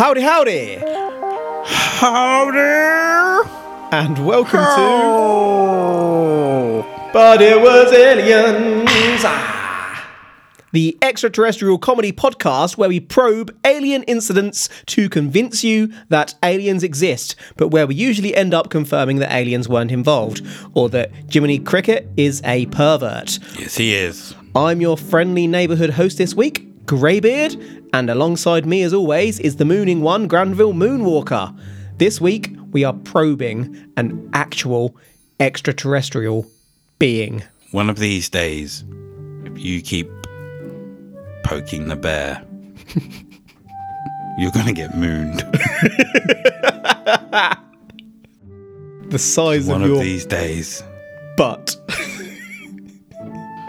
Howdy, howdy, Howdy! and welcome to. But it was aliens. Ah. The extraterrestrial comedy podcast where we probe alien incidents to convince you that aliens exist, but where we usually end up confirming that aliens weren't involved, or that Jiminy Cricket is a pervert. Yes, he is. I'm your friendly neighbourhood host this week, Greybeard, and alongside me, as always, is the mooning one, Granville Moonwalker. This week, we are probing an actual extraterrestrial being. One of these days, if you keep poking the bear, you're gonna get mooned. The size One of your one of these days. butt.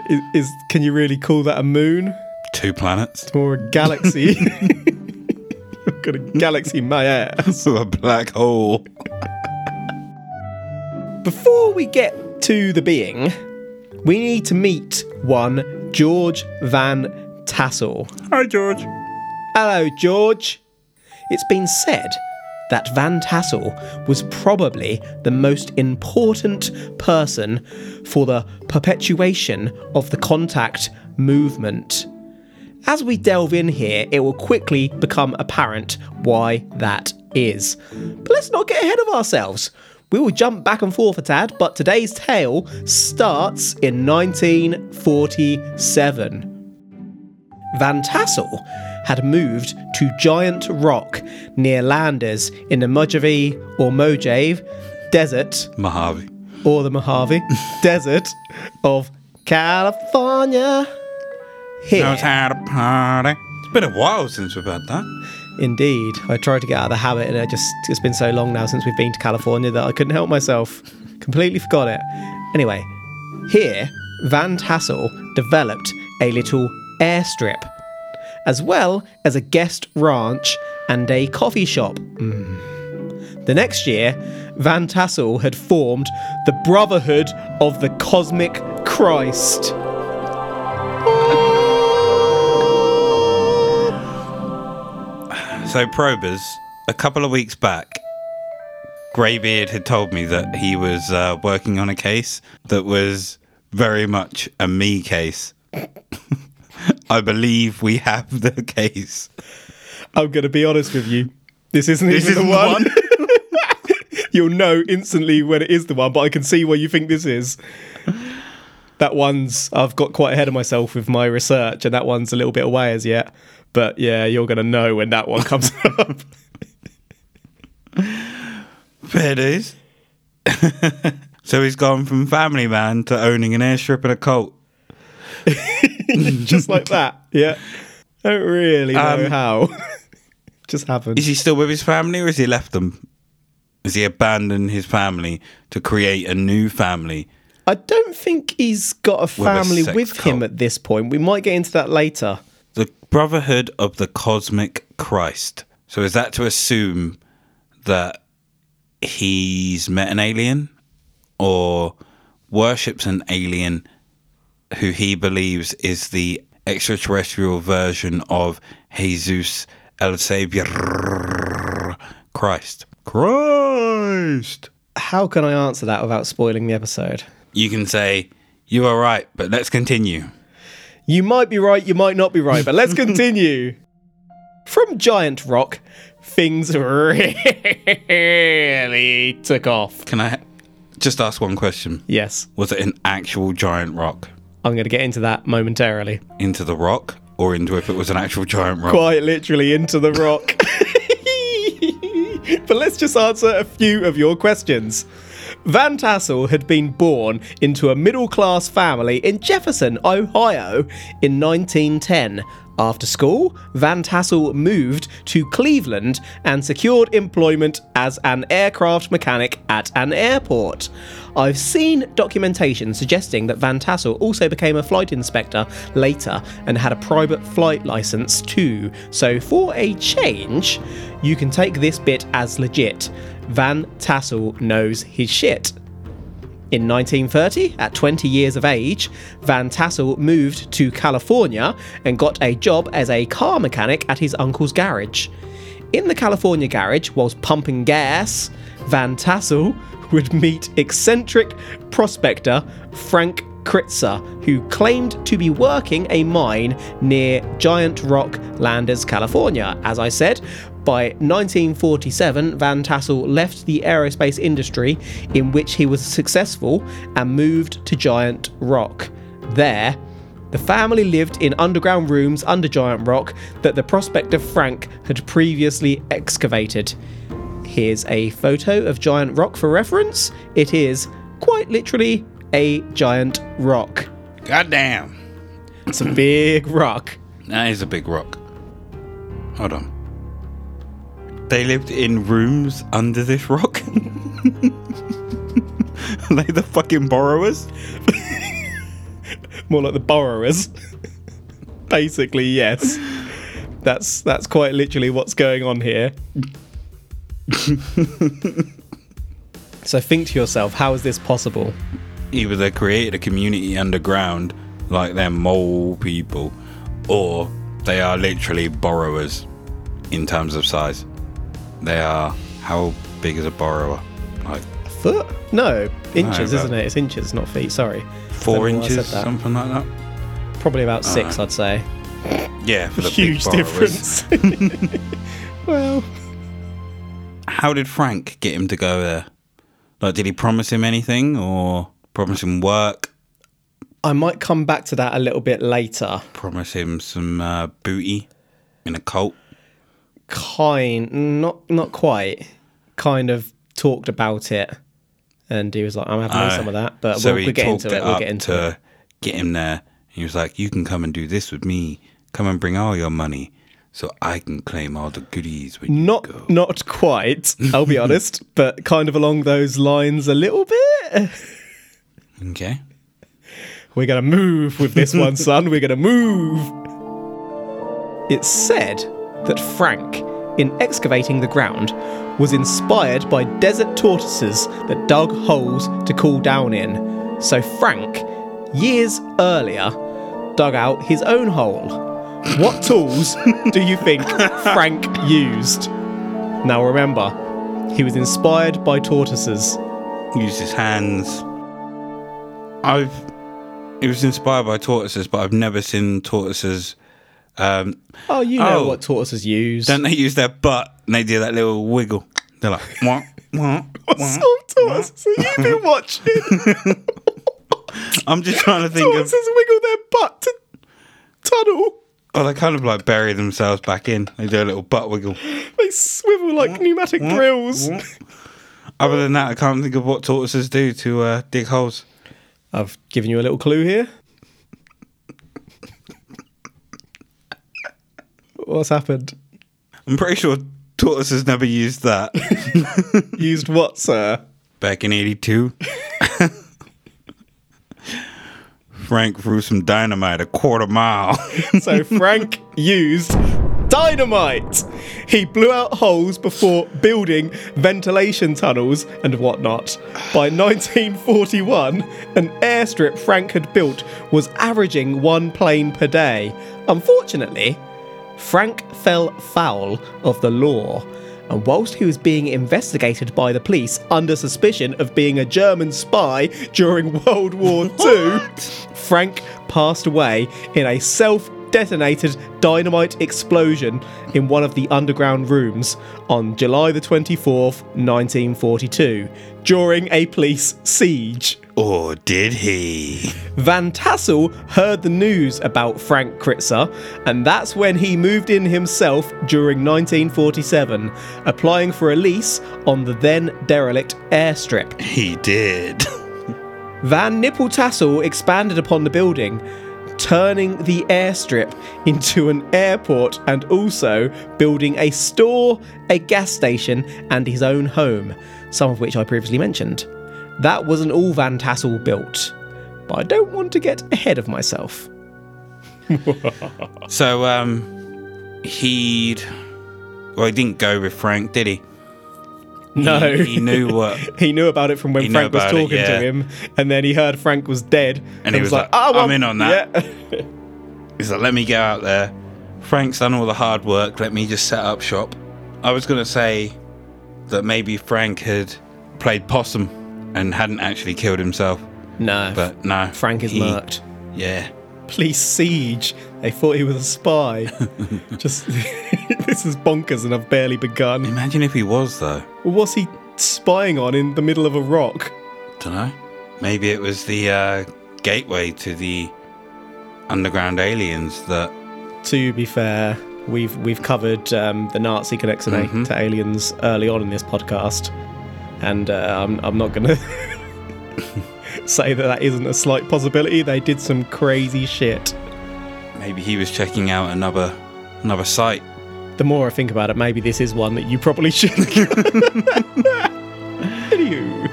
is, is can you really call that a moon Two planets. or a galaxy? I've got a galaxy in my ass. a black hole. Before we get to the being, we need to meet one George Van Tassel. Hi, George. Hello, George. It's been said that Van Tassel was probably the most important person for the perpetuation of the contact movement. As we delve in here, it will quickly become apparent why that is. But let's not get ahead of ourselves. We will jump back and forth a tad, but today's tale starts in 1947. Van Tassel had moved to Giant Rock near Landers in the Mojave or Mojave Desert Mojave. or the Mojave Desert of California. Here, Knows how to party. It's been a while since we've had that. indeed, I tried to get out of the habit, and I just it's been so long now since we've been to California that I couldn't help myself. Completely forgot it. Anyway, here Van Tassel developed a little airstrip, as well as a guest ranch and a coffee shop. Mm. The next year, Van Tassel had formed the Brotherhood of the Cosmic Christ. So, probers, a couple of weeks back, Greybeard had told me that he was uh, working on a case that was very much a me case. I believe we have the case. I'm going to be honest with you. This isn't This even isn't the the one. one. You'll know instantly when it is the one, but I can see where you think this is. That one's, I've got quite ahead of myself with my research, and that one's a little bit away as yet. But yeah, you're going to know when that one comes up. Fair dues. so he's gone from family man to owning an airstrip and a cult. Just like that. Yeah. Don't really know Um, how. Just happened. Is he still with his family or has he left them? Has he abandoned his family to create a new family? I don't think he's got a a family sex with him at this point. We might get into that later. The Brotherhood of the Cosmic Christ. So is that to assume that he's met an alien or worships an alien who he believes is the extraterrestrial version of Jesus el Savior Christ? Christ. How can I answer that without spoiling the episode? You can say, You are right, but let's continue. You might be right, you might not be right, but let's continue. From Giant Rock, things really took off. Can I just ask one question? Yes, Was it an actual giant rock? I'm going to get into that momentarily. into the rock or into if it was an actual giant rock. Quite literally into the rock. but let's just answer a few of your questions. Van Tassel had been born into a middle class family in Jefferson, Ohio in 1910. After school, Van Tassel moved to Cleveland and secured employment as an aircraft mechanic at an airport. I've seen documentation suggesting that Van Tassel also became a flight inspector later and had a private flight license too. So, for a change, you can take this bit as legit. Van Tassel knows his shit. In 1930, at 20 years of age, Van Tassel moved to California and got a job as a car mechanic at his uncle's garage. In the California garage, whilst pumping gas, Van Tassel would meet eccentric prospector Frank Critzer, who claimed to be working a mine near Giant Rock, Landers, California. As I said, by 1947, Van Tassel left the aerospace industry in which he was successful and moved to Giant Rock. There, the family lived in underground rooms under Giant Rock that the prospector Frank had previously excavated. Here's a photo of Giant Rock for reference. It is quite literally a giant rock. Goddamn. It's a big rock. That is a big rock. Hold on. They lived in rooms under this rock? Are they the fucking borrowers? More like the borrowers. Basically, yes. That's that's quite literally what's going on here. so think to yourself, how is this possible? Either they created a community underground, like they're mole people, or they are literally borrowers in terms of size. They are. How big is a borrower? Like A foot? No, inches, No, isn't it? It's inches, not feet. Sorry. four Don't know why I said inches, something like that. Probably about six, Alright. I'd say. Yeah, for the Huge difference. well, How did Frank get him to go there? Like, did he promise him anything, or promise him work? I might come back to that a little bit later. Promise him some uh, booty in a cult? Kind, not not quite. Kind of talked about it, and he was like, "I'm having Oh, some of that," but so we'll, we'll get into it. it We'll get into to it. get him there. and He was like, "You can come and do this with me. Come and bring all your money, so I can claim all the goodies Not go." not quite. I'll be honest, but kind of along those lines a little bit. Okay. We're gonna move with this one, son. We're gonna move. It's said that Frank, in excavating the ground, was inspired by desert tortoises that dug holes to cool down in. So Frank, years earlier, dug out his own hole. What tools do you think Frank used? Now remember, he was inspired by tortoises. Used his hands. I've. He was inspired by tortoises, but I've never seen tortoises. Um, Oh, you know Oh. what tortoises use. don't they use their butt and they do that little wiggle? They're like, what, what, What sort of tortoises have you been watching? I'm just trying to think of. Tortoises wiggle their butt to tunnel. Oh, they kind of like bury themselves back in. They do a little butt wiggle. They swivel like pneumatic drills. Other than that, I can't think of what tortoises do to uh, dig holes. I've given you a little clue here. What's happened? I'm pretty sure Tortoise has never used that Used what, sir? back in '82. Frank threw some dynamite a quarter mile. So Frank used dynamite. He blew out holes before building ventilation tunnels and whatnot. By 1941, an airstrip Frank had built was averaging one plane per day. Unfortunately, Frank fell foul of the law. And whilst he was being investigated by the police under suspicion of being a German spy during World War II, Frank passed away in a self detonated dynamite explosion in one of the underground rooms on July the 24th, 1942, during a police siege. or did he? Van Tassel heard the news about Frank Critzer, and that's when he moved in himself during 1947, applying for a lease on the then derelict airstrip. He did. Van Nipple Tassel expanded upon the building, turning the airstrip into an airport and also building a store, a gas station, and his own home, some of which I previously mentioned. That wasn't all Van Tassel built, but I don't want to get ahead of myself. So, um, he'd. Well, he didn't go with Frank, did he? No. He, he knew what. He knew about it from when Frank was about it, talking yeah. to him, and then he heard Frank was dead, And he was like, "Oh, "I'm in on that." Yeah. He's like, let me go out there. Frank's done all the hard work. Let me just set up shop. I was going to say that maybe Frank had played possum and hadn't actually killed himself. No. But no. Frank is he- murked. Yeah. Police siege. They thought he was a spy. Just this is bonkers, and I've barely begun. Imagine if he was, though. Well, what's he spying on in the middle of a rock? Don't know. Maybe it was the uh, gateway to the underground aliens that. To be fair, we've we've covered um, the Nazi connection Mhm. to aliens early on in this podcast, and uh, I'm I'm not gonna say that that isn't a slight possibility. They did some crazy shit. Maybe he was checking out another another site. The more I think about it, maybe this is one that you probably shouldn't. Anywho,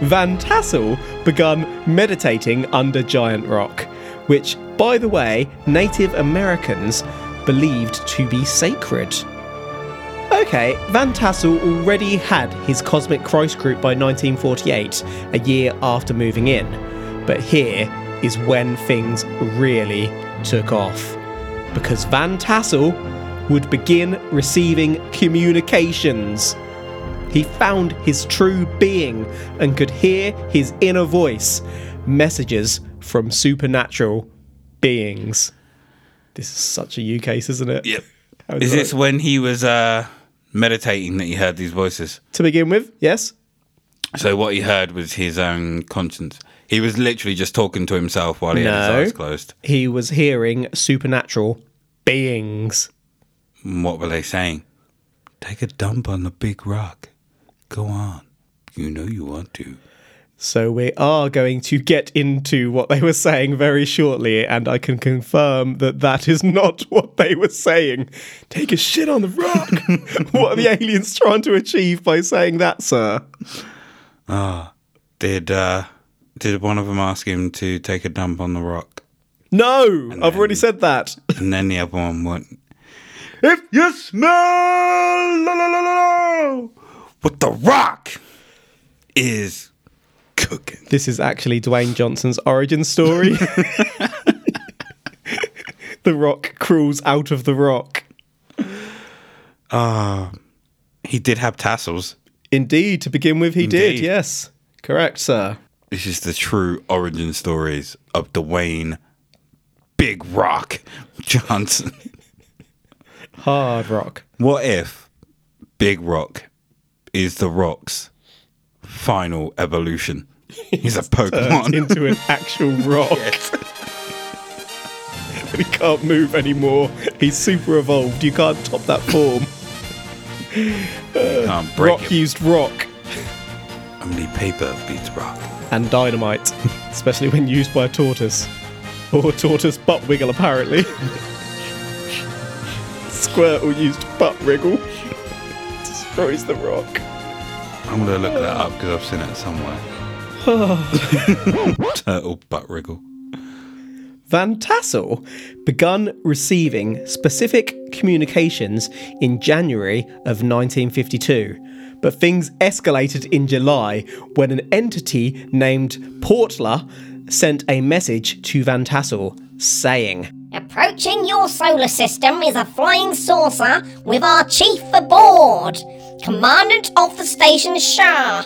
Van Tassel begun meditating under Giant Rock, which, by the way, Native Americans believed to be sacred. Okay, Van Tassel already had his Cosmic Christ group by 1948, a year after moving in. But here is when things really took off. Because Van Tassel would begin receiving communications. He found his true being and could hear his inner voice, messages from supernatural beings. This is such a U case, isn't it? Yep. Is this when he was uh, meditating that he heard these voices? to begin with? Yes. So what he heard was his own conscience. He was literally just talking to himself while he had his eyes closed. He was hearing supernatural beings. And what were they saying? Take a dump on the big rock. Go on. You know you want to. So we are going to get into what they were saying very shortly, and I can confirm that that is not what they were saying. Take a shit on the rock. what are the aliens trying to achieve by saying that, sir? Ah, Did uh, did one of them ask him to take a dump on the rock? No, I've already said that. And then the other one went, If you smell la, la, la, la, la, what the rock is cooking. This is actually Dwayne Johnson's origin story. the rock crawls out of the rock. Ah, he did have tassels. Indeed, to begin with, he did, yes. Correct, sir. This is the true origin stories of Dwayne Big Rock Johnson. Hard rock. What if Big Rock is the rock's final evolution? He's a Pokemon. into an actual rock. he can't move anymore. He's super evolved. You can't top that form. Uh, can't break rock it. used rock Only paper beats rock. and dynamite, especially when used by a tortoise. Or a tortoise butt wiggle, apparently. Squirtle used butt wriggle. Destroys the rock. I'm gonna look that up because I've seen it somewhere. Turtle butt wriggle. Van Tassel begun receiving specific communications in January of 1952, but things escalated in July when an entity named Portler sent a message to Van Tassel saying, Approaching your solar system is a flying saucer with our chief aboard, Commandant of the station Shah,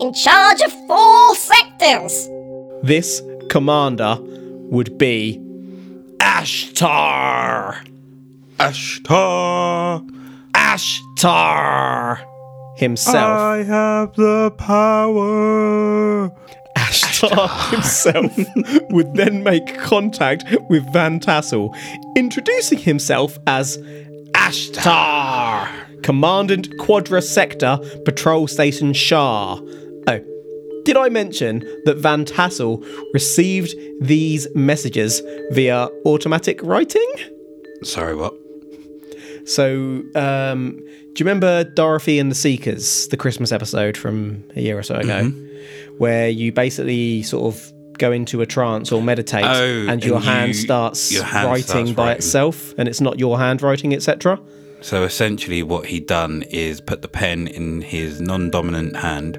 in charge of four sectors. This commander would be Ashtar. Ashtar, Ashtar himself. I have the power. Ashtar himself would then make contact with Van Tassel, introducing himself as Ashtar, Commandant Quadra Sector Patrol Station Shah. Oh, did I mention that Van Tassel received these messages via automatic writing? Sorry, what? So, um, do you remember Dorothy and the Seekers, the Christmas episode from a year or so ago, where you basically sort of go into a trance or meditate, Oh, and your and hand you- starts your hand writing starts by writing. itself, and it's not your handwriting, etc. So essentially, what he'd done is put the pen in his non-dominant hand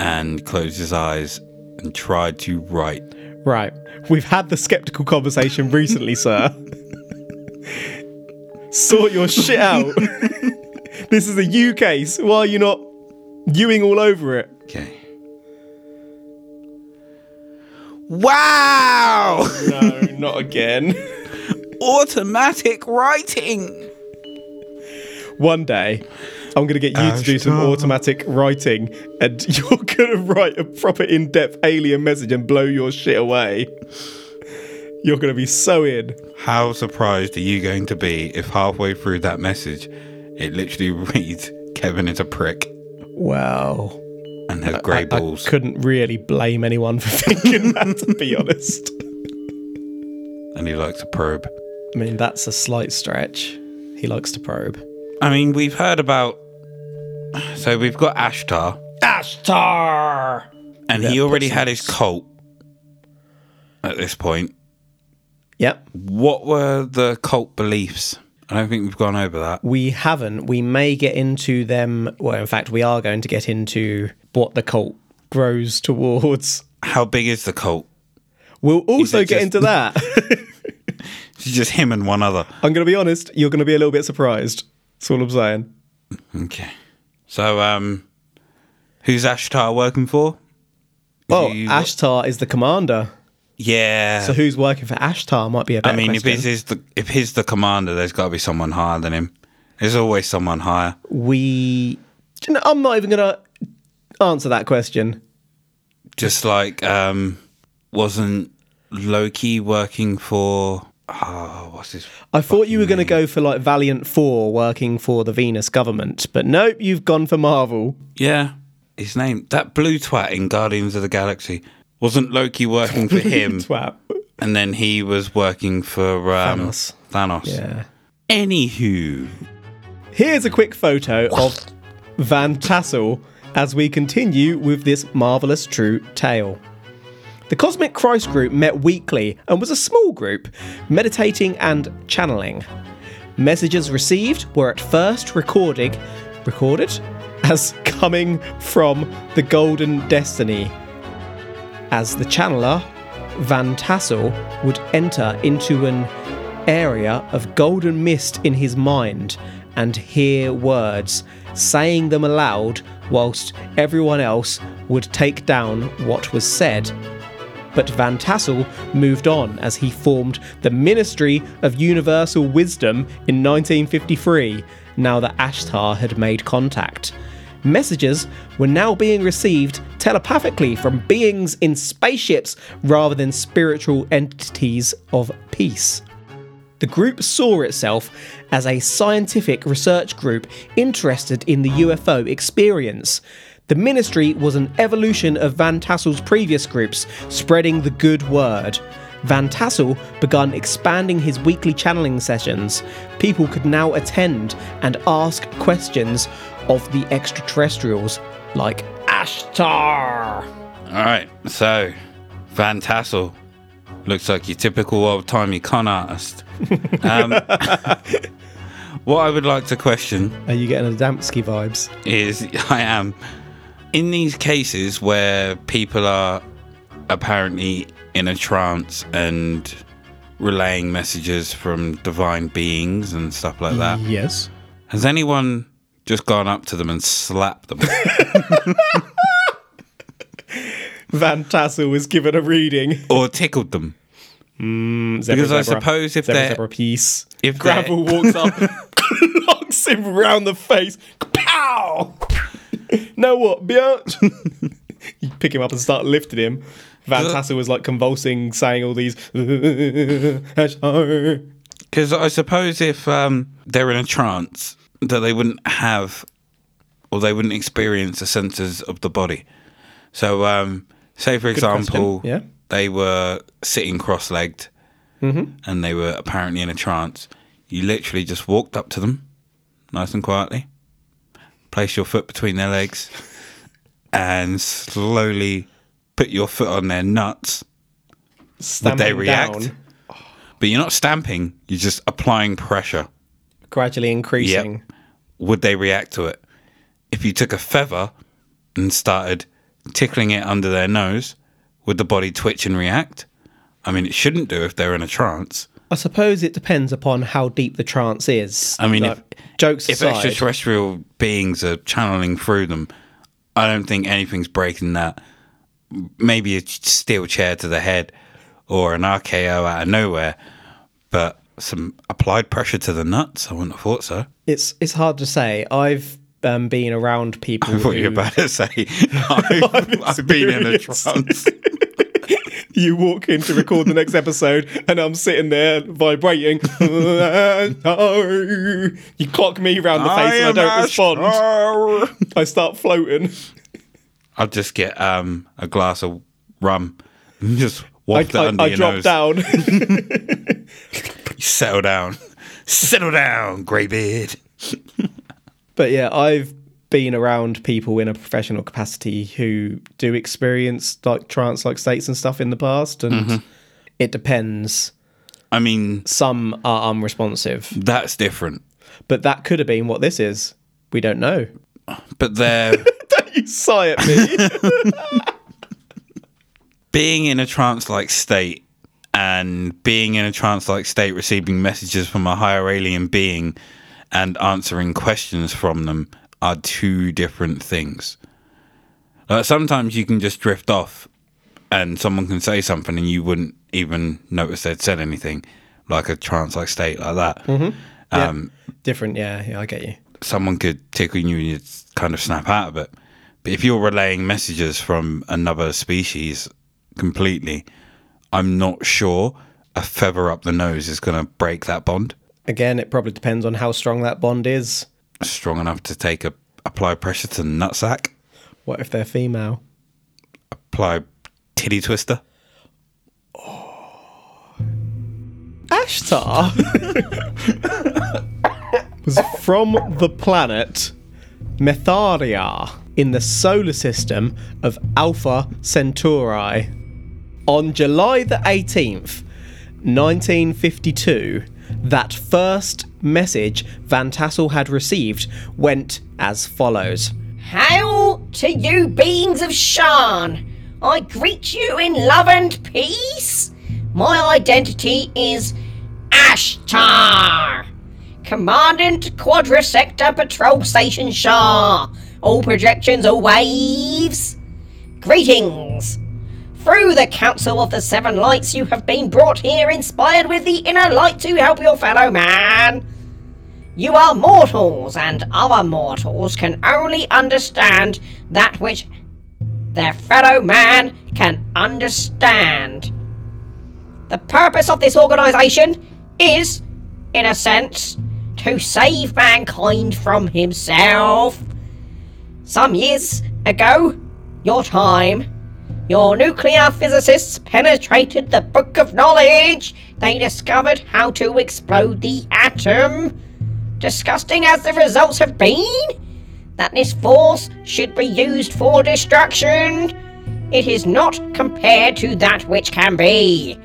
and closed his eyes and tried to write. Right. We've had the skeptical conversation recently, sir. Sort your shit out. This is a you case. Why are you not viewing all over it? Okay. Wow! No, not again. Automatic writing. One day, I'm going to get you to do some automatic writing, and you're going to write a proper in depth alien message and blow your shit away. You're going to be so in. How surprised are you going to be if halfway through that message, it literally reads Kevin is a prick Wow. and has grey balls. I couldn't really blame anyone for thinking that, to be honest. and he likes to probe. I mean, that's a slight stretch. He likes to probe. I mean, we've heard about. So we've got Ashtar, Ashtar! and Yeah, he already had his cult at this point. Yep. What were the cult beliefs? I don't think we've gone over that. We haven't. We may get into them. Well, in fact, we are going to get into what the cult grows towards. How big is the cult? We'll also get just- into that. It's just him and one other. I'm going to be honest, you're going to be a little bit surprised. That's all I'm saying. Okay. So, um, who's Ashtar working for? Oh, Who- Ashtar is the commander. Yeah. So who's working for Ashtar might be a better I mean, if he's is the if he's the commander, there's got to be someone higher than him. There's always someone higher. we. you know, I'm not even going to answer that question. Just like um, wasn't Loki working for? Oh, what's his? I thought you were going to go for like Valiant Thor working for the Venus government, but nope, you've gone for Marvel. Yeah, his name. That blue twat in Guardians of the Galaxy. Wasn't Loki working for him? Twat. and then he was working for um, Thanos. Thanos. Yeah. Anywho, Here's a quick photo of Van Tassel as we continue with this marvellous true tale. The Cosmic Christ group met weekly and was a small group, meditating and channeling. Messages received were at first recorded, recorded as coming from the Golden Destiny. As the channeler, Van Tassel would enter into an area of golden mist in his mind and hear words, saying them aloud whilst everyone else would take down what was said. But Van Tassel moved on as he formed the Ministry of Universal Wisdom in 1953, now that Ashtar had made contact. Messages were now being received telepathically from beings in spaceships rather than spiritual entities of peace. The group saw itself as a scientific research group interested in the UFO experience. The ministry was an evolution of Van Tassel's previous groups, spreading the good word. Van Tassel began expanding his weekly channeling sessions. People could now attend and ask questions of the extraterrestrials, like Ashtar. all right. So, Van Tassel looks like your typical old timey con artist. Um, what I would like to question Are you getting the Adamski vibes? is I am in these cases where people are apparently in a trance and relaying messages from divine beings and stuff like that. Yes. Has anyone just gone up to them and slapped them? Van Tassel was given a reading. or tickled them? Mm, zebra, Because I zebra. suppose if zebra, they're piece. if Gravel walks up, knocks him round the face. Pow! Know what, Björn? you pick him up and start lifting him. Van Tassel was like convulsing, saying all these. Because I suppose if um, they're in a trance, that they wouldn't have, or they wouldn't experience the senses of the body. So, um, say for example, yeah. they were sitting cross-legged, and they were apparently in a trance. You literally just walked up to them, nice and quietly, place your foot between their legs, and slowly put your foot on their nuts. Stamping would they react? down, But you're not stamping; you're just applying pressure. gradually increasing. would they react to it? If you took a feather and started tickling it under their nose, would the body twitch and react? I mean, it shouldn't do if they're in a trance. I suppose it depends upon how deep the trance is. I mean, Like, if- jokes If aside, extraterrestrial beings are channeling through them, I don't think anything's breaking that. Maybe a steel chair to the head or an RKO out of nowhere, but some applied pressure to the nuts, I wouldn't have thought so. it's it's hard to say. I've um, been around people. I thought you were about to say, I've, I've been in a trance. You walk in to record the next episode and I'm sitting there vibrating. you clock me round the face and I don't respond. I start floating. I'll just get um, a glass of rum and just I, waft it I, under I your drop nose. down. You settle down. Settle down, greybeard. but yeah, I've been around people in a professional capacity who do experience like trance like states and stuff in the past and Mm-hmm. it depends. I mean, Some are unresponsive, that's different. but that could have been what this is. We don't know. But they're Don't you sigh at me. being in a trance like state and being in a trance like state, receiving messages from a higher alien being and answering questions from them are two different things. Like sometimes you can just drift off and someone can say something and you wouldn't even notice they'd said anything, like a trance like state like that. Um, Different, yeah, yeah, I get you. someone could tickle you and you'd kind of snap out of it. But if you're relaying messages from another species completely, I'm not sure a feather up the nose is going to break that bond Again, it probably depends on how strong that bond is. Strong enough to take a apply pressure to the nutsack, What if they're female? apply titty twister. Oh. Ashtar was from the planet Metharia in the solar system of Alpha Centauri. On July the 18th, 1952, that first message Van Tassel had received went as follows. Hail to you, beings of Shan! I greet you in love and peace. My identity is Ashtar, Commandant Quadrisector Patrol Station Shah. All projections are waves. Greetings. Through the Council of the Seven Lights, you have been brought here inspired with the inner light to help your fellow man. You are mortals, and other mortals can only understand that which their fellow man can understand. The purpose of this organization is, in a sense, to save mankind from himself. Some years ago, your time, your nuclear physicists penetrated the book of knowledge. They discovered how to explode the atom. Disgusting as the results have been, that this force should be used for destruction. It is not compared to that which can be.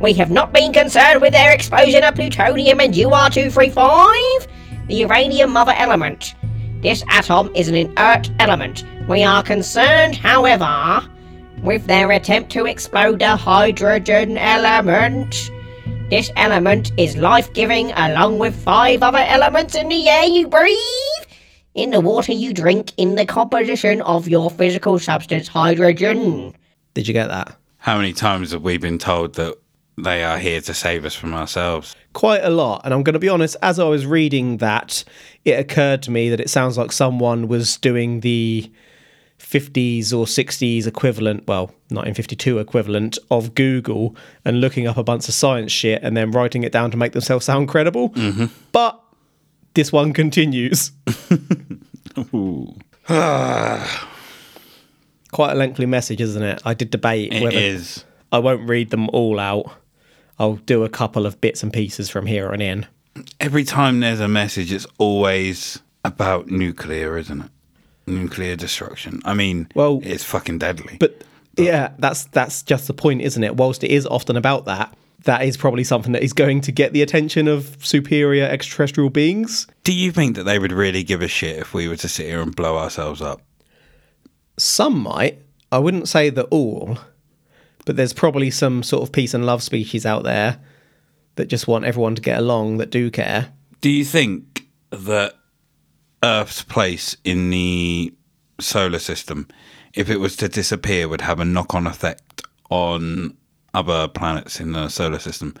We have not been concerned with their explosion of plutonium and UR235, the uranium mother element. This atom is an inert element. We are concerned, however, with their attempt to explode the hydrogen element. This element is life giving along with five other elements in the air you breathe, in the water you drink, in the composition of your physical substance, hydrogen. Did you get that? How many times have we been told that they are here to save us from ourselves? quite a lot. And I'm going to be honest, as I was reading that, it occurred to me that it sounds like someone was doing the 50s or 60s equivalent, well, 1952 equivalent of Google and looking up a bunch of science shit and then writing it down to make themselves sound credible. Mm-hmm. But this one continues. Quite a lengthy message, isn't it? I did debate It whether is. I won't read them all out. I'll do a couple of bits and pieces from here on in. Every time there's a message, it's always about nuclear, isn't it? Nuclear destruction. I mean, Well- it's fucking deadly. But yeah, that's that's just the point, isn't it? Whilst it is often about that, that is probably something that is going to get the attention of superior extraterrestrial beings. Do you think that they would really give a shit if we were to sit here and blow ourselves up? Some might. I wouldn't say that all, but there's probably some sort of peace and love species out there that just want everyone to get along that do care. Do you think that Earth's place in the solar system, if it was to disappear, would have a knock on effect on other planets in the solar system?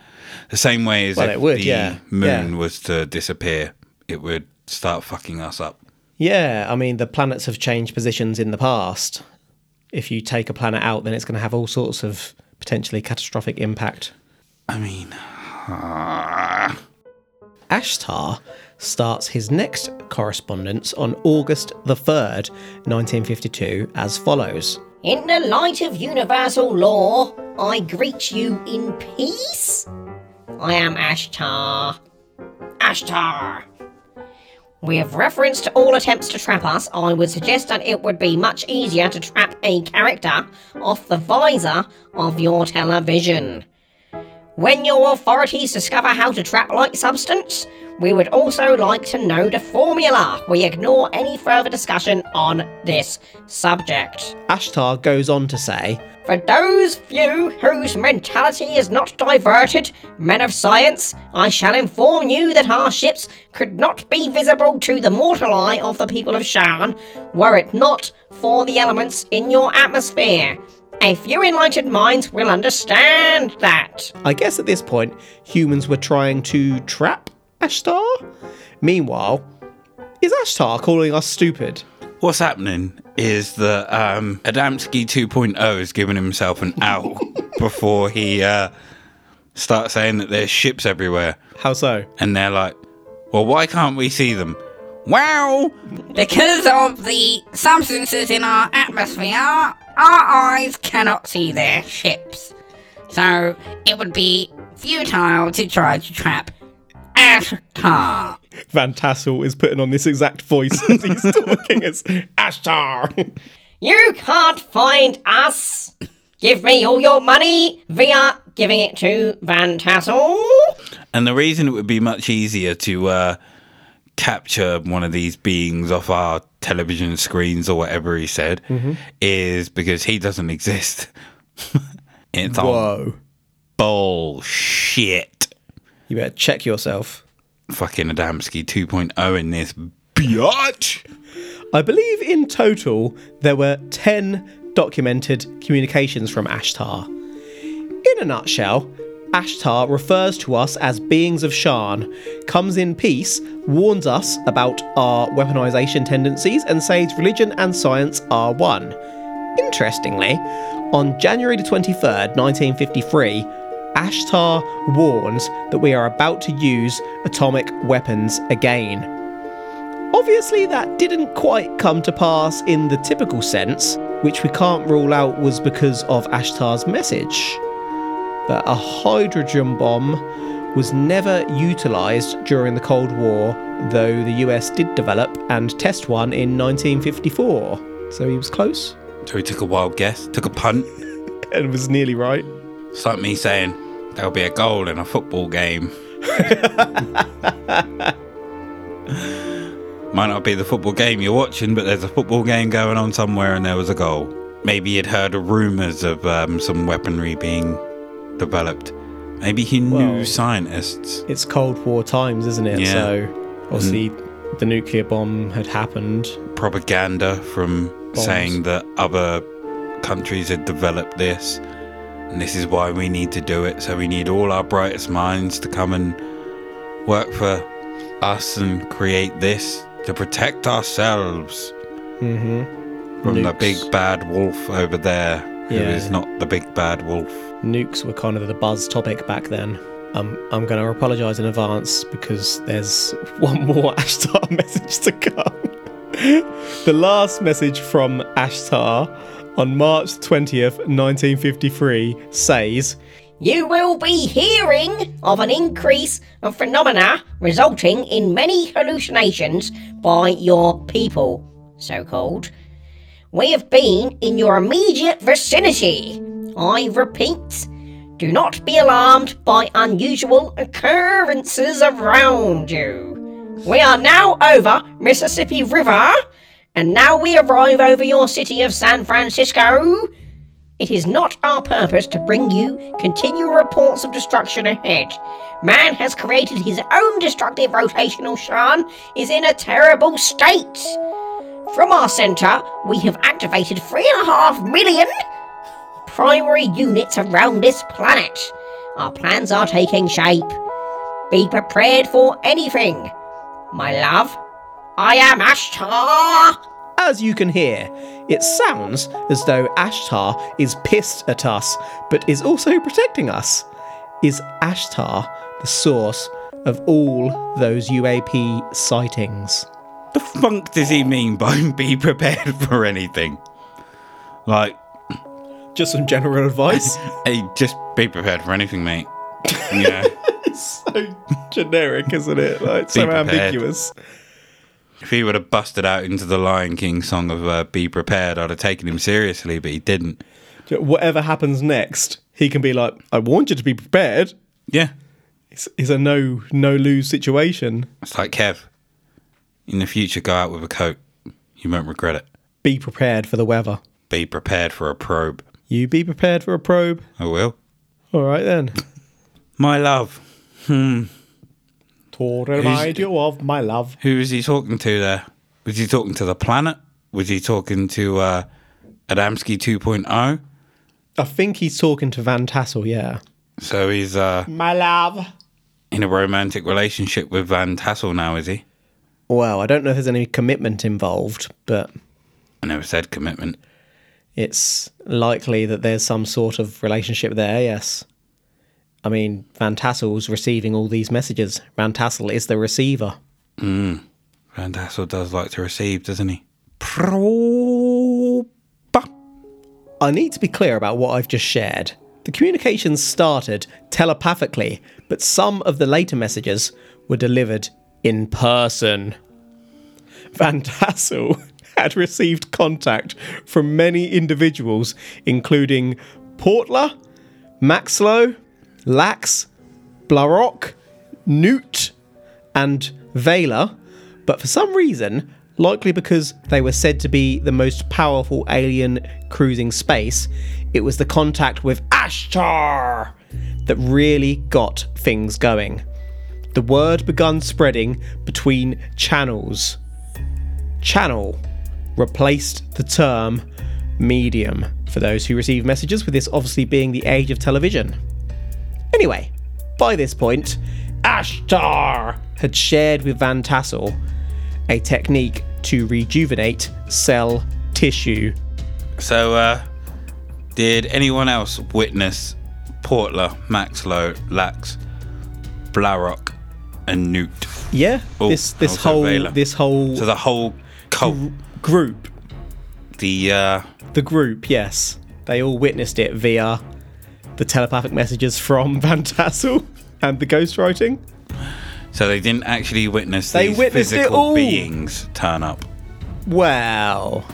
The same way as Well, if would, the yeah. moon Yeah. was to disappear, it would start fucking us up. Yeah, I mean, the planets have changed positions in the past. If you take a planet out, then it's going to have all sorts of potentially catastrophic impact. I mean, Ashtar starts his next correspondence on August the 3rd, 1952, as follows. In the light of universal law, I greet you in peace. I am Ashtar. Ashtar. With reference to all attempts to trap us, I would suggest that it would be much easier to trap a character off the visor of your television. When your authorities discover how to trap like substance, we would also like to know the formula. We ignore any further discussion on this subject. Ashtar goes on to say, For those few whose mentality is not diverted, men of science, I shall inform you that our ships could not be visible to the mortal eye of the people of Shan were it not for the elements in your atmosphere. A few enlightened minds will understand that. I guess at this point, humans were trying to trap Ashtar? Meanwhile, is Ashtar calling us stupid? what's happening is that um, Adamski 2.0 has given himself an out before he uh, starts saying that there's ships everywhere. How so? And they're like, well, why can't we see them? Wow! Because of the substances in our atmosphere, our eyes cannot see their ships. So it would be futile to try to trap Ashtar. Van Tassel is putting on this exact voice as he's talking as Ashtar. You can't find us. Give me all your money via giving it to Van Tassel. And the reason it would be much easier to uh, capture one of these beings off our television screens or whatever he said mm-hmm. is because he doesn't exist. it's all Whoa. bullshit. You better check yourself. Fucking Adamski 2.0 in this biatch. I believe in total there were 10 documented communications from Ashtar. In a nutshell, Ashtar refers to us as beings of Shan, comes in peace, warns us about our weaponization tendencies, and says religion and science are one. Interestingly, on January the 23rd, 1953, Ashtar warns that we are about to use atomic weapons again. Obviously, that didn't quite come to pass in the typical sense, which we can't rule out was because of Ashtar's message. But a hydrogen bomb was never utilised during the Cold War, though the US did develop and test one in 1954. So he was close So he took a wild guess, took a punt. and was nearly right. It's like me saying there'll be a goal in a football game. Might not be the football game you're watching, but there's a football game going on somewhere and there was a goal. Maybe you'd heard of rumours of um, some weaponry being developed. Maybe he knew Well- scientists. It's Cold War times, isn't it? Yeah. So obviously the nuclear bomb had happened. propaganda from saying that other countries had developed this and this is why we need to do it so we need all our brightest minds to come and work for us and create this to protect ourselves Mm-hmm. from the big bad wolf over there who is Yeah. not the big bad wolf Nukes were kind of the buzz topic back then. Um, I'm going to apologise in advance because there's one more Ashtar message to come. the last message from Ashtar on March 20th, 1953 says, You will be hearing of an increase of phenomena resulting in many hallucinations by your people, so called. We have been in your immediate vicinity. I repeat, do not be alarmed by unusual occurrences around you. We are now over Mississippi River, and now we arrive over your city of San Francisco. It is not our purpose to bring you continual reports of destruction ahead. Man has created his own destructive rotational shan, is in a terrible state. From our center, we have activated three and a half million primary units around this planet. Our plans are taking shape. Be prepared for anything. My love, I am Ashtar. As you can hear, it sounds as though Ashtar is pissed at us, but is also protecting us. Is Ashtar the source of all those UAP sightings? The funk does he mean by be prepared for anything? Like, Just some general advice. hey, just be prepared for anything, mate. Yeah. so generic, isn't it? Like so prepared. ambiguous. if he would have busted out into the Lion King song of uh, "Be Prepared," I'd have taken him seriously, but he didn't. Whatever happens next, he can be like, "I want you to be prepared." Yeah, It's, it's a no no lose situation. it's like Kev. In the future, go out with a coat. You won't regret it. Be prepared for the weather. Be prepared for a probe. You be prepared for a probe. I will. All right then. My love. Hmm. To remind you of my love. Who is he talking to there? Was he talking to the planet? Was he talking to uh, Adamski 2.0? I think he's talking to Van Tassel. Yeah. So he's uh, My love. in a romantic relationship with Van Tassel now, is he? Well, I don't know if there's any commitment involved, but I never said commitment. it's likely that there's some sort of relationship there. Yes. I mean, Van Tassel's receiving all these messages. Van Tassel is the receiver. Hmm. Van Tassel does like to receive, doesn't he? Proba. I need to be clear about what I've just shared. The communications started telepathically, but some of the later messages were delivered in person. Van Tassel had received contact from many individuals, including Portler, Maxlow, Lax, Blarock, Newt, and Vela, but for some reason, likely because they were said to be the most powerful alien cruising space, it was the contact with Ashtar that really got things going. The word begun spreading between channels. Channel replaced the term medium for those who receive messages, with this obviously being the age of television. Anyway, by this point, Ashtar had shared with Van Tassel a technique to rejuvenate cell tissue. So, uh, did anyone else witness Portler, Maxlow, Lax, Blarock, and Newt? Yeah, Oh, this this whole Vela. this whole So the whole cult, group, the uh, the group, yes, they all witnessed it via the telepathic messages from Van Tassel and the ghostwriting. so they didn't actually witness They these witnessed it physical all. beings turn up. Well,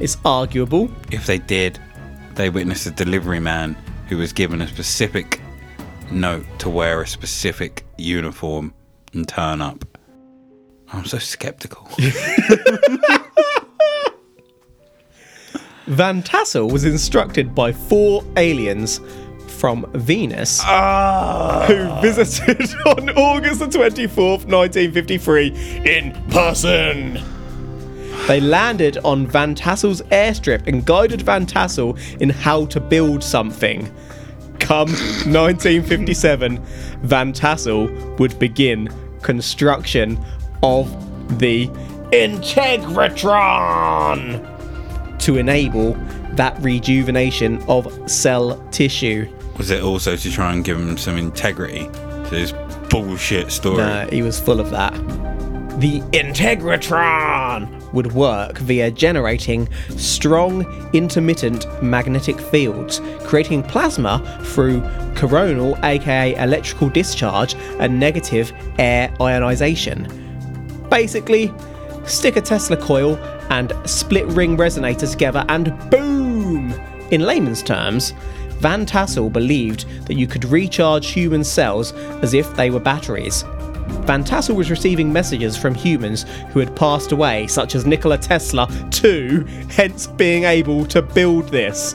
it's arguable. If they did, they witnessed a delivery man who was given a specific note to wear a specific uniform and turn up. I'm so skeptical. Van Tassel was instructed by four aliens from Venus ah. who visited on August the 24th, 1953, in person. They landed on Van Tassel's airstrip and guided Van Tassel in how to build something. Come 1957, Van Tassel would begin construction of the Integratron to enable that rejuvenation of cell tissue. Was it also to try and give him some integrity to this bullshit story? No, he was full of that. The Integratron would work via generating strong intermittent magnetic fields, creating plasma through coronal, aka electrical discharge, and negative air ionization. Basically, stick a Tesla coil and split ring resonator together, and boom! In layman's terms, Van Tassel believed that you could recharge human cells as if they were batteries. Van Tassel was receiving messages from humans who had passed away, such as Nikola Tesla, too, hence being able to build this.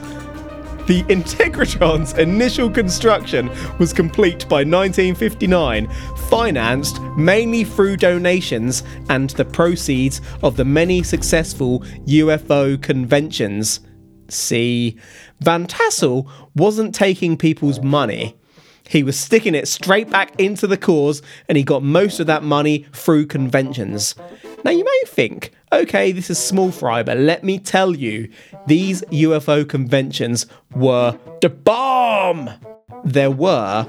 The Integratron's initial construction was complete by 1959, financed mainly through donations and the proceeds of the many successful UFO conventions. See, Van Tassel wasn't taking people's money. He was sticking it straight back into the cause, and he got most of that money through conventions. Now, you may think, okay, this is small fry, but let me tell you, these UFO conventions were the bomb! There were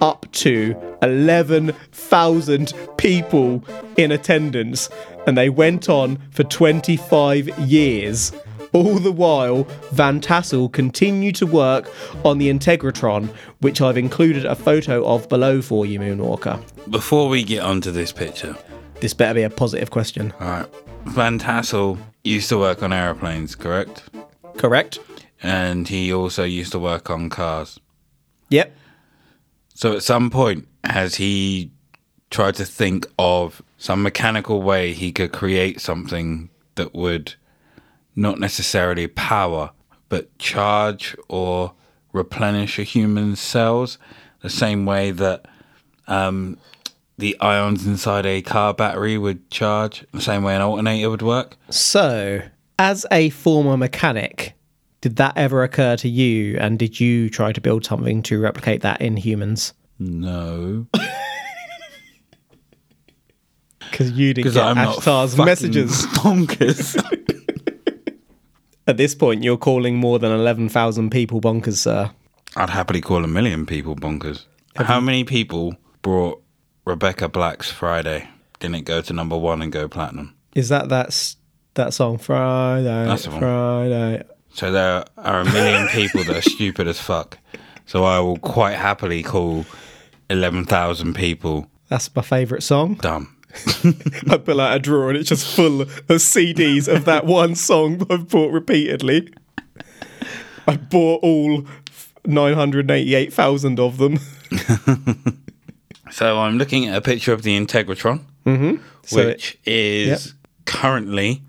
up to 11,000 people in attendance, and they went on for 25 years. All the while, Van Tassel continued to work on the Integratron, which I've included a photo of below for you, Moonwalker. Before we get onto this picture, This better be a positive question. all right, Van Tassel used to work on aeroplanes, correct? Correct? And he also used to work on cars. Yep. So at some point, has he tried to think of some mechanical way he could create something that would not necessarily power, but charge or replenish a human's cells the same way that um, the ions inside a car battery would charge, the same way an alternator would work? So, as a former mechanic, did that ever occur to you? And did you try to build something to replicate that in humans? No. Because you didn't get I'm Ashtar's messages. bonkers. At this point, you're calling more than 11,000 people bonkers, sir. I'd happily call a million people bonkers. How many people brought Rebecca Black's Friday? Didn't it go to number one and go platinum? Is that that, that song? Friday, That's the one. Friday. So there are a million people that are stupid as fuck. So I will quite happily call 11,000 people That's my favourite song. dumb. I pull out a drawer and it's just full of CDs of that one song I've bought repeatedly. I bought all 988,000 of them. So I'm looking at a picture of the Integratron, So which is currently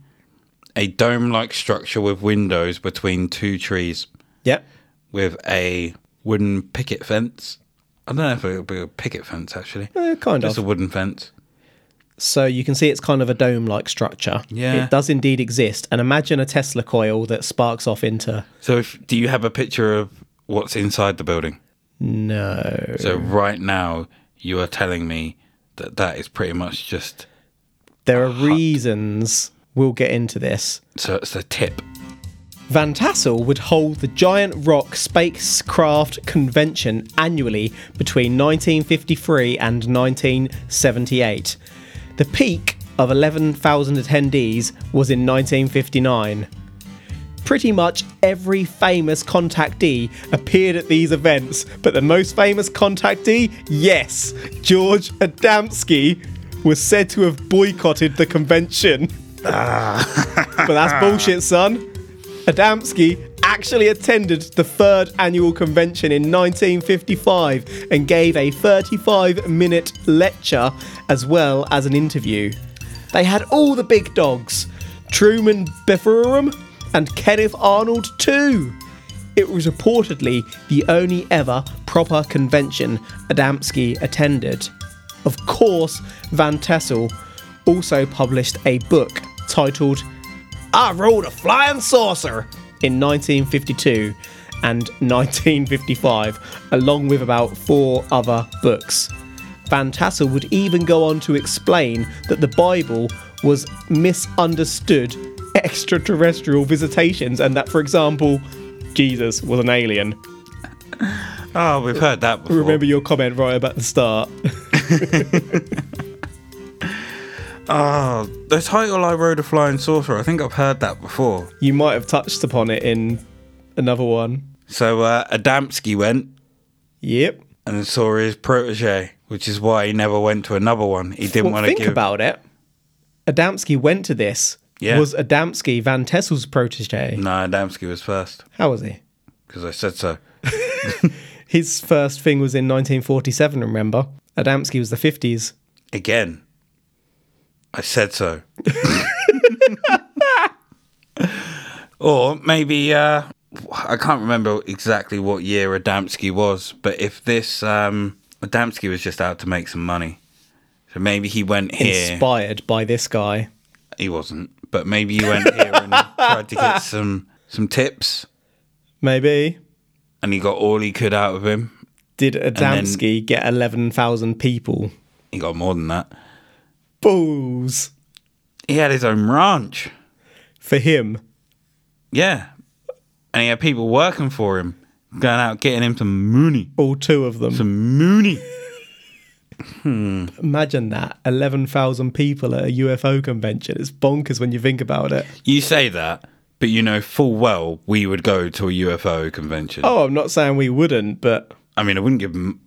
a dome like structure with windows between two trees. Yep. with a wooden picket fence. I don't know if it would be a picket fence actually. Uh, kind Just of. a wooden fence. So you can see it's kind of a dome like structure. Yeah. It does indeed exist. And imagine a Tesla coil that sparks off into. So, if, do you have a picture of what's inside the building? No. So, right now, you are telling me that that is pretty much just. There are reasons. We'll get into this. So, it's the tip. Van Tassel would hold the Giant Rock Spacecraft Convention annually between 1953 and 1978. The peak of 11,000 attendees was in 1959. Pretty much every famous contactee appeared at these events, but the most famous contactee, yes, George Adamski, was said to have boycotted the convention. Ah. but that's bullshit, son. Adamski actually attended the third annual convention in 1955 and gave a 35 minute lecture as well as an interview. They had all the big dogs Truman Bethurum and Kenneth Arnold, too. It was reportedly the only ever proper convention Adamski attended. Of course, Van Tassel also published a book titled I Rode a Flying Saucer in 1952 and 1955, along with about four other books. Van Tassel would even go on to explain that the Bible was misunderstood extraterrestrial visitations and that, for example, Jesus was an alien. Oh, we've heard that before. Remember your comment right about the start. Oh, the title I wrote a flying saucer. I think I've heard that before. You might have touched upon it in another one. So uh, Adamski went Yep. and saw his protege, which is why he never went to another one. He didn't Well, want to think give. about it. Adamski went to this. Yeah. Was Adamski Van Tassel's protege? no, Adamski was first How was he? because I said so. His first thing was in 1947, remember? Adamski was the 50s. Again, I said so. or maybe uh, I can't remember exactly what year Adamski was, but if this um, Adamski was just out to make some money, so maybe he went here. Inspired by this guy. he wasn't, but maybe he went here and tried to get some some tips, Maybe. and he got all he could out of him. Did Adamski get 11,000 people? He got more than that. Balls. He had his own ranch. For him. Yeah, and he had people working for him, going out getting him some mooney. All two of them. some money. Hmm. Imagine that. 11,000 people at a UFO convention. It's bonkers when you think about it. You say that, but you know full well we would go to a UFO convention. Oh, I'm not saying we wouldn't, but I mean, I wouldn't give them.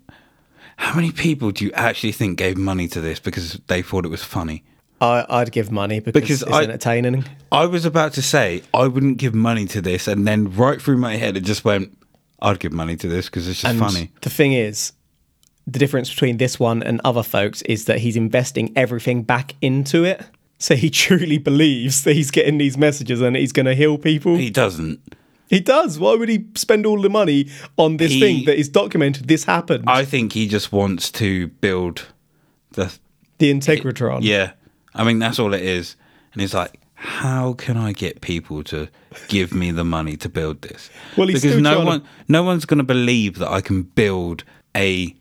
How many people do you actually think gave money to this because they thought it was funny? I, I'd give money because, Because it's I- entertaining. I was about to say I wouldn't give money to this, and then right through my head it just went, "I'd give money to this because it's just And funny." the thing is, the difference between this one and other folks is that he's investing everything back into it. So he truly believes that he's getting these messages and he's going to heal people. He doesn't. He does. Why would he spend all the money on this He- thing that is documented? This happened. I think he just wants to build the. the Integratron. Yeah, I mean that's all it is, and he's like, "How can I get people to give me the money to build this?" Well, he's because no trying to- one, no one's going to believe that I can build a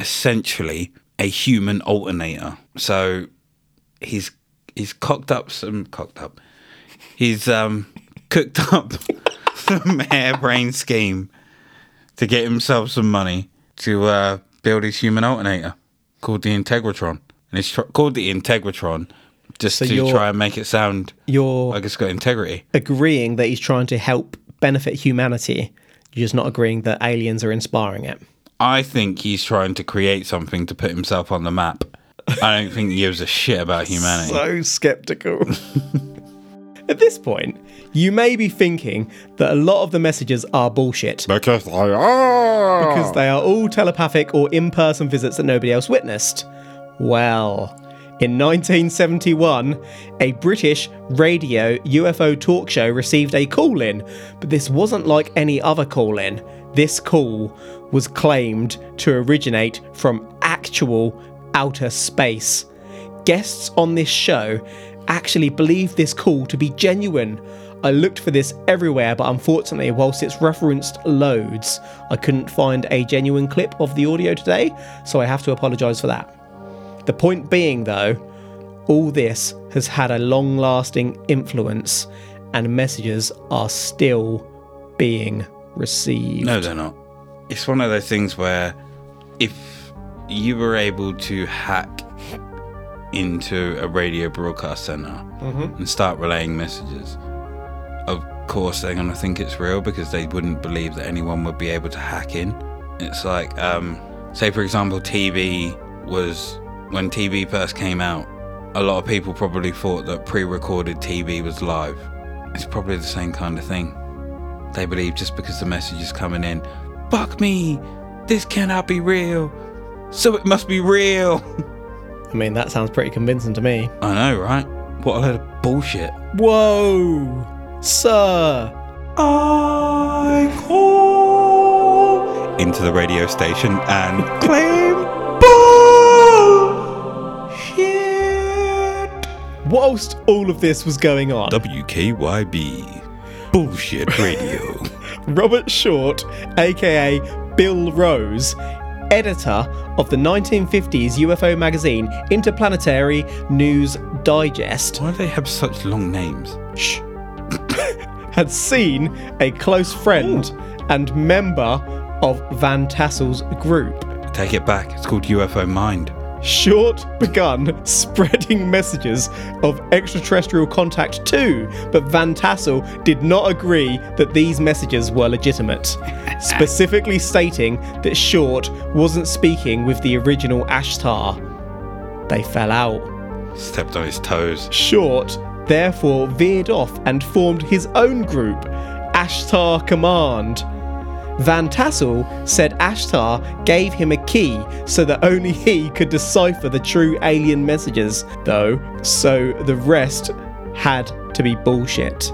essentially a human alternator. So he's he's cocked up some cocked up. He's um cooked up some harebrained scheme to get himself some money to uh, build his human alternator called the Integratron, and it's tr- called the Integratron just So to try and make it sound You're like it's got integrity. agreeing that he's trying to help benefit humanity. You're just not agreeing that aliens are inspiring it. I think he's trying to create something to put himself on the map. I don't think he gives a shit about humanity. So skeptical. At this point, you may be thinking that a lot of the messages are bullshit because they are. because they are all telepathic or in person visits that nobody else witnessed. Well, in 1971, a British radio UFO talk show received a call in, but this wasn't like any other call in. This call was claimed to originate from actual outer space. Guests on this show actually believed this call to be genuine. I looked for this everywhere, but unfortunately, whilst it's referenced loads, I couldn't find a genuine clip of the audio today, so I have to apologise for that. The point being, though, all this has had a long lasting influence, and messages are still being received. No, they're not. It's one of those things where if you were able to hack into a radio broadcast center and start relaying messages, of course they're going to think it's real because they wouldn't believe that anyone would be able to hack in. It's like, um, say, for example, TV was when TV first came out, a lot of people probably thought that pre recorded TV was live. It's probably the same kind of thing. They believe just because the message is coming in, fuck me, this cannot be real, so it must be real. I mean, that sounds pretty convincing to me. I know, right? What a load of bullshit. Whoa! Sir! I call into the radio station and claim bullshit. Whilst all of this was going on, WKYB. Bullshit radio. Robert Short, aka Bill Rose, editor of the 1950s UFO magazine Interplanetary News Digest, Why do they have such long names? shh, had seen a close friend oh. and member of Van Tassel's group. Take it back. It's called UFO Mind. Short begun spreading messages of extraterrestrial contact too, but Van Tassel did not agree that these messages were legitimate, specifically stating that Short wasn't speaking with the original Ashtar. They fell out. Stepped on his toes. Short therefore veered off and formed his own group, Ashtar Command. Van Tassel said Ashtar gave him a key so that only he could decipher the true alien messages, though, so the rest had to be bullshit.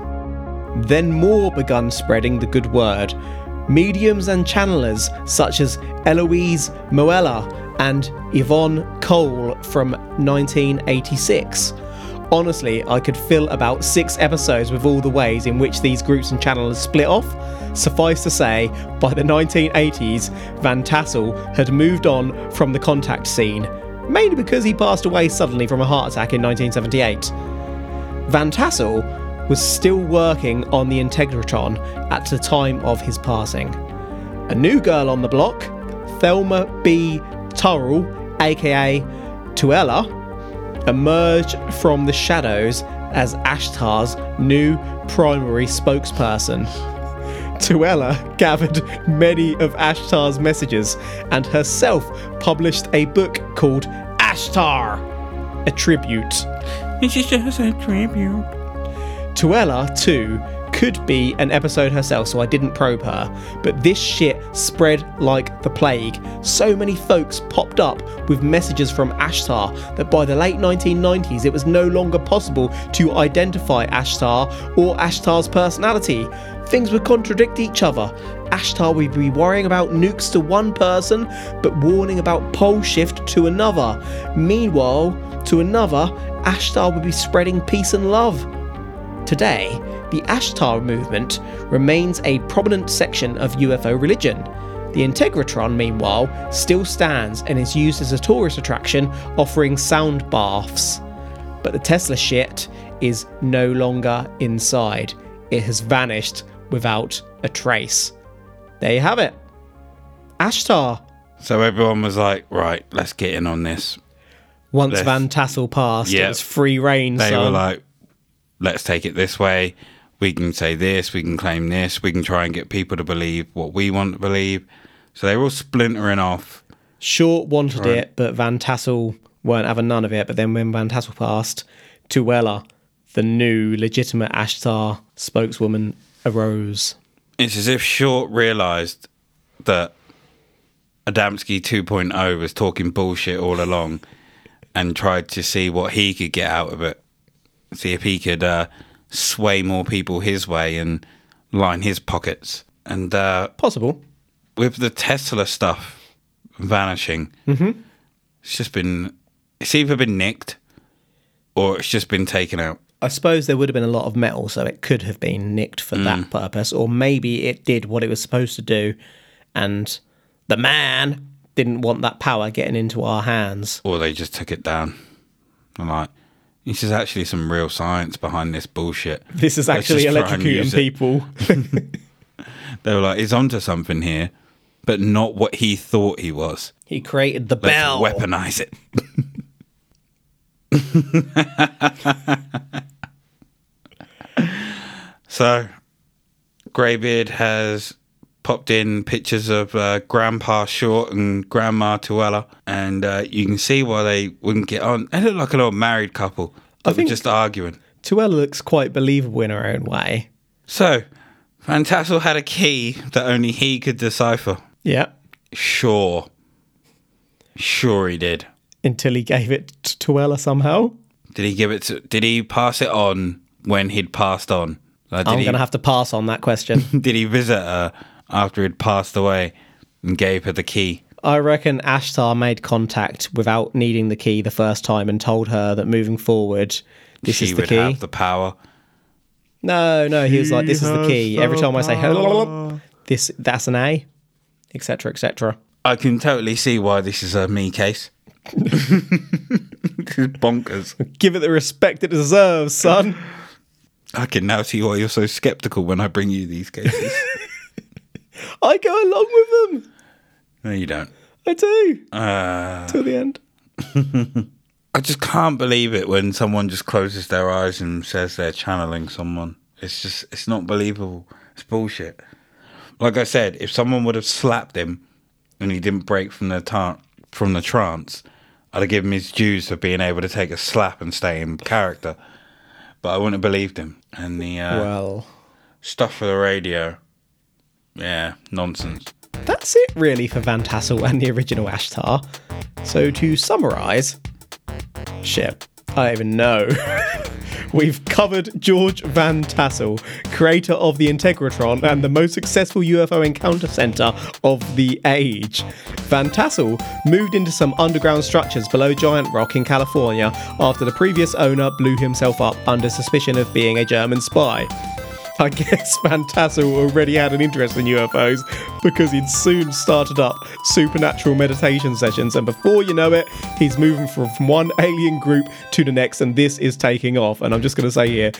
Then more begun spreading the good word. Mediums and channelers such as Eloise Moella and Yvonne Cole from 1986. Honestly, I could fill about six episodes with all the ways in which these groups and channelers split off. Suffice to say, by the 1980s, Van Tassel had moved on from the contact scene, mainly because he passed away suddenly from a heart attack in 1978. Van Tassel was still working on the Integratron at the time of his passing. A new girl on the block, Thelma B. Terrell, aka Tuella, emerged from the shadows as Ashtar's new primary spokesperson. Tuella gathered many of Ashtar's messages and herself published a book called Ashtar, a tribute. This is just a tribute. Tuella, too, could be an episode herself, so I didn't probe her. But this shit spread like the plague. So many folks popped up with messages from Ashtar that by the late 1990s it was no longer possible to identify Ashtar or Ashtar's personality. Things would contradict each other. Ashtar would be worrying about nukes to one person, but warning about pole shift to another. Meanwhile, to another, Ashtar would be spreading peace and love. Today, the Ashtar movement remains a prominent section of UFO religion. The Integratron, meanwhile, still stands and is used as a tourist attraction, offering sound baths. But the Tesla shit is no longer inside. It has vanished without a trace. There you have it. Ashtar. So everyone was like, right, let's get in on this. Once Let's- Van Tassel passed, it was free reign. So. They son. were like, let's take it this way. We can say this, we can claim this, we can try and get people to believe what we want to believe. So they were all splintering off. Short wanted it, but Van Tassel weren't having none of it. But then when Van Tassel passed, Tuella, the new legitimate Ashtar spokeswoman, arose. It's as if Short realised that Adamski 2.0 was talking bullshit all along and tried to see what he could get out of it. See if he could uh, sway more people his way and line his pockets. And uh, Possible. with the Tesla stuff vanishing, it's just been, it's either been nicked or it's just been taken out. I suppose there would have been a lot of metal, so it could have been nicked for that purpose, or maybe it did what it was supposed to do, and the man didn't want that power getting into our hands. or they just took it down. I'm like, this is actually some real science behind this bullshit. This is actually just try and electrocuting people. They were like, he's onto something here, but not what he thought he was. he created the Let's bell. weaponize it. so, Greybeard has popped in pictures of uh, Grandpa Short and Grandma Tuella, and uh, you can see why they wouldn't get on. They look like an old married couple. Were think- just arguing. Tuella looks quite believable in her own way. So, Van Tassel had a key that only he could decipher. Yeah. Sure. Sure he did. Until he gave it to Tuella somehow. Did he give it to? Did he pass it on when he'd passed on? Like, I'm going to have to pass on that question. Did he visit her after he'd passed away and gave her the key? I reckon Ashtar made contact without needing the key the first time and told her that moving forward, this she is the would key. have the power. No, no, he was like, this is the has key. Every the time I say hello, this that's an A, etc., etc. I can totally see why this is a me case. this is bonkers. Give it the respect it deserves, son. I can now see why you're so skeptical when I bring you these cases. I go along with them. no, you don't. I do Uh, till the end. I just can't believe it when someone just closes their eyes and says they're channeling someone. It's just, it's not believable. It's bullshit. Like I said, if someone would have slapped him and he didn't break from the tar- from the trance, I'd have given him his dues for being able to take a slap and stay in character. But I wouldn't have believed him. And the uh, Well, stuff for the radio, yeah, nonsense. that's it really for Van Tassel and the original Ashtar. So to summarise, shit, I don't even know. we've covered George Van Tassel, creator of the Integratron and the most successful UFO encounter center of the age. Van Tassel moved into some underground structures below Giant Rock in California after the previous owner blew himself up under suspicion of being a German spy. I guess Van already had an interest in UFOs because he'd soon started up supernatural meditation sessions, and before you know it, he's moving from one alien group to the next, and this is taking off. And I'm just going to say here,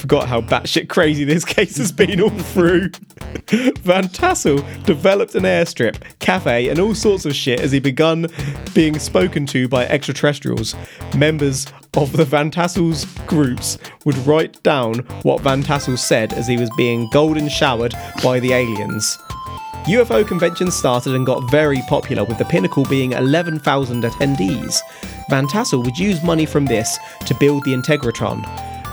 forgot how batshit crazy this case has been all through. Van Tassel developed an airstrip, cafe, and all sorts of shit as he begun being spoken to by extraterrestrials. Members of the Van Tassel's groups would write down what Van Tassel said as he was being golden showered by the aliens. UFO conventions started and got very popular, with the pinnacle being 11,000 attendees. Van Tassel would use money from this to build the Integratron,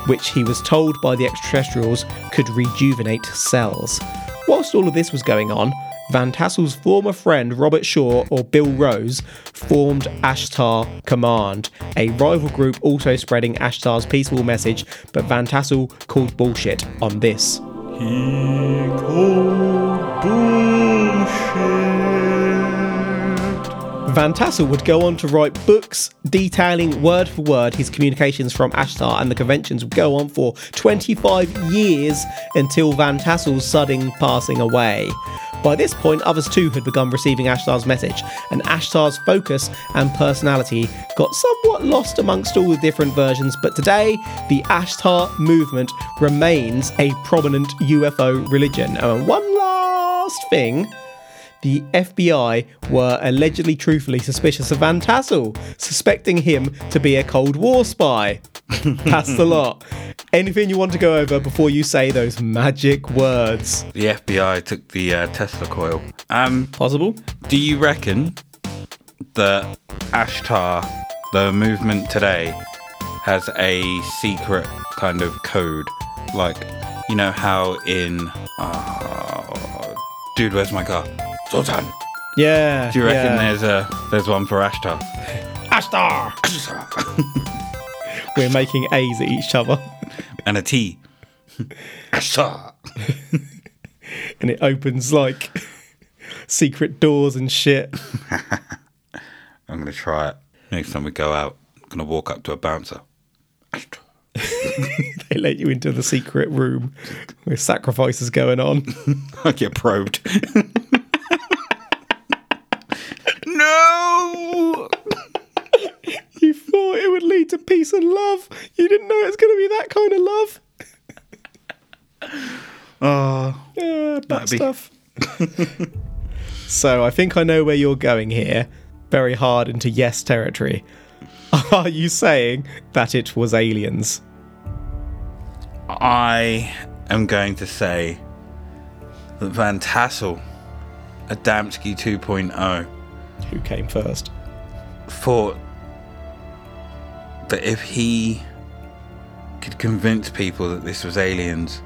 which he was told by the extraterrestrials could rejuvenate cells. Whilst all of this was going on, Van Tassel's former friend Robert Short, or Bill Rose, formed Ashtar Command, a rival group also spreading Ashtar's peaceful message, but Van Tassel called bullshit on this. Van Tassel would go on to write books detailing word for word his communications from Ashtar, and the conventions would go on for 25 years until Van Tassel's sudden passing away. By this point, others too had begun receiving Ashtar's message, and Ashtar's focus and personality got somewhat lost amongst all the different versions. But today, the Ashtar movement remains a prominent UFO religion. And one last thing the FBI were allegedly truthfully suspicious of Van Tassel, suspecting him to be a Cold War spy. That's the lot. Anything you want to go over before you say those magic words? The FBI took the uh, Tesla coil. Um, Possible? do you reckon that Ashtar, the movement today, has a secret kind of code? Like, you know how in. Uh, dude, where's my car? Zoltan. Yeah. Do you reckon yeah. there's a there's one for Ashtar? Ashtar? We're making A's at each other. and a T. Ashtar. and it opens like secret doors and shit. I'm gonna try it next time we go out. I'm gonna walk up to a bouncer. Ashtar. They let you into the secret room with sacrifices going on. I get probed. no. You thought it would lead to peace and love. You didn't know it was going to be that kind of love. Oh, Yeah, bad be- stuff. so I think I know where you're going here. Very hard into yes territory. Are you saying that it was aliens? I am going to say that Van Tassel, Adamski 2.0, Who came first? thought that if he could convince people that this was aliens,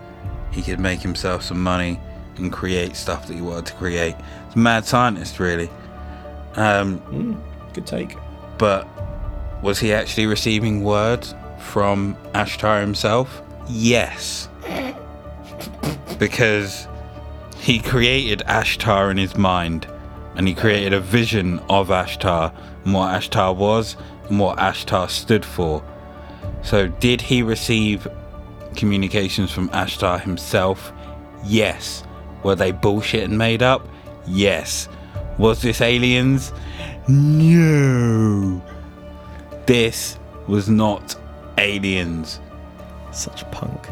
he could make himself some money and create stuff that he wanted to create. It's a mad scientist, really. Um, Good take. but was he actually receiving word from Ashtar himself? Yes. because he created Ashtar in his mind and he created a vision of Ashtar and what Ashtar was what Ashtar stood for. So, did he receive communications from Ashtar himself? Yes. Were they bullshit and made up? Yes. Was this aliens? No. This was not aliens. Such punk.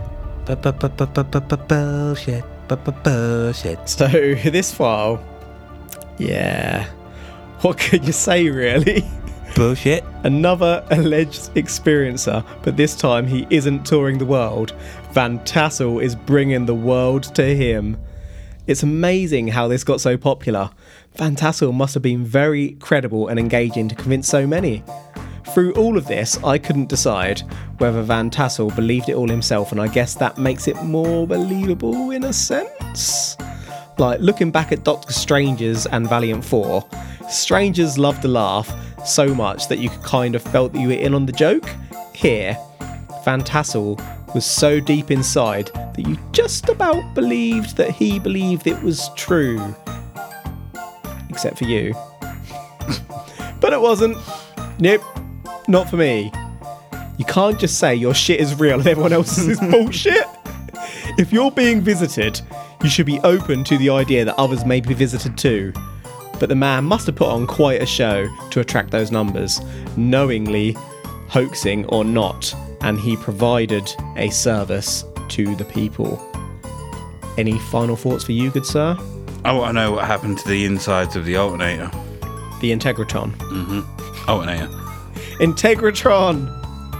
Bullshit. Bullshit. So this file, yeah. What could you say, really? Bullshit. Another alleged experiencer, but this time he isn't touring the world. Van Tassel is bringing the world to him. It's amazing how this got so popular. Van Tassel must have been very credible and engaging to convince so many. Through all of this, I couldn't decide whether Van Tassel believed it all himself, and I guess that makes it more believable in a sense. Like looking back at Doctor Stranges and Valiant Thor, Stranges loved to laugh so much that you kind of felt that you were in on the joke. Here, Van Tassel was so deep inside that you just about believed that he believed it was true. Except for you. but it wasn't. Nope, not for me. You can't just say your shit is real and everyone else's is bullshit. If you're being visited, you should be open to the idea that others may be visited too. But the man must have put on quite a show to attract those numbers, knowingly hoaxing or not, and he provided a service to the people. Any final thoughts for you, good sir? I want to know what happened to the insides of the alternator. The Integratron. Mm-hmm. Alternator. Integratron!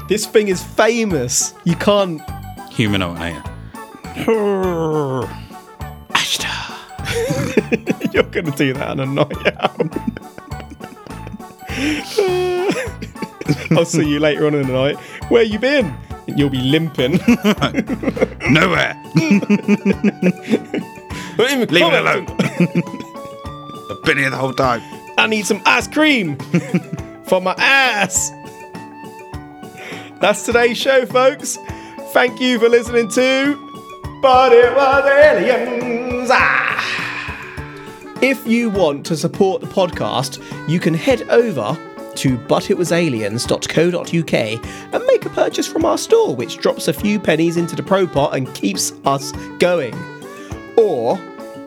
This thing is famous. You can't. Human alternator. You're gonna do that on a night out. I'll see you later on in the night. Where you been? You'll be limping. Nowhere. Leave Leave it alone. I've been here the whole time. I need some ice cream for my ass. That's today's show, folks. Thank you for listening to But It Was Aliens. Ah. If you want to support the podcast, you can head over to butitwasaliens.co.uk and make a purchase from our store, which drops a few pennies into the pro pot and keeps us going. Or,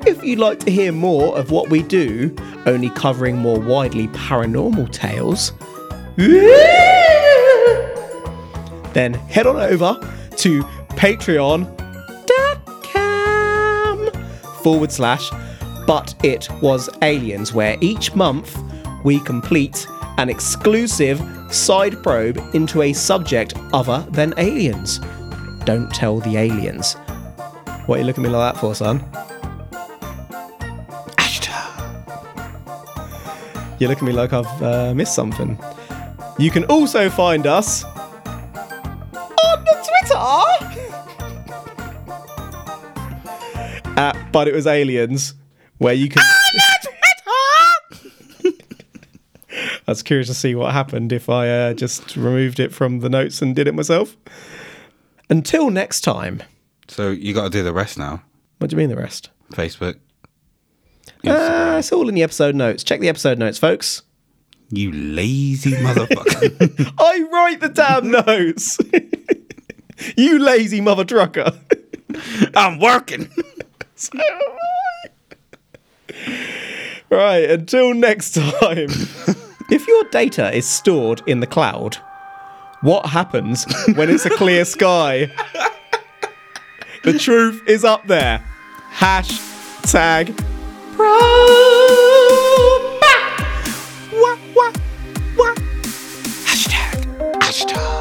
if you'd like to hear more of what we do, only covering more widely paranormal tales, then head on over to patreon.com forward slash but it was aliens where each month we complete an exclusive side probe into a subject other than aliens. Don't tell the aliens. What are you looking at me like that for son? You look at me like I've uh, missed something. You can also find us on the Twitter! At But It Was Aliens, where you can. I was curious to see what happened if I uh, just removed it from the notes and did it myself. Until next time. So you got to do the rest now. What do you mean the rest? Facebook. Uh, it's all in the episode notes. Check the episode notes, folks. You lazy motherfucker. I write the damn notes. you lazy mother trucker. I'm working. Right, until next time. if your data is stored in the cloud, what happens when it's a clear sky? the truth is up there. Hashtag proba. Hashtag, hashtag.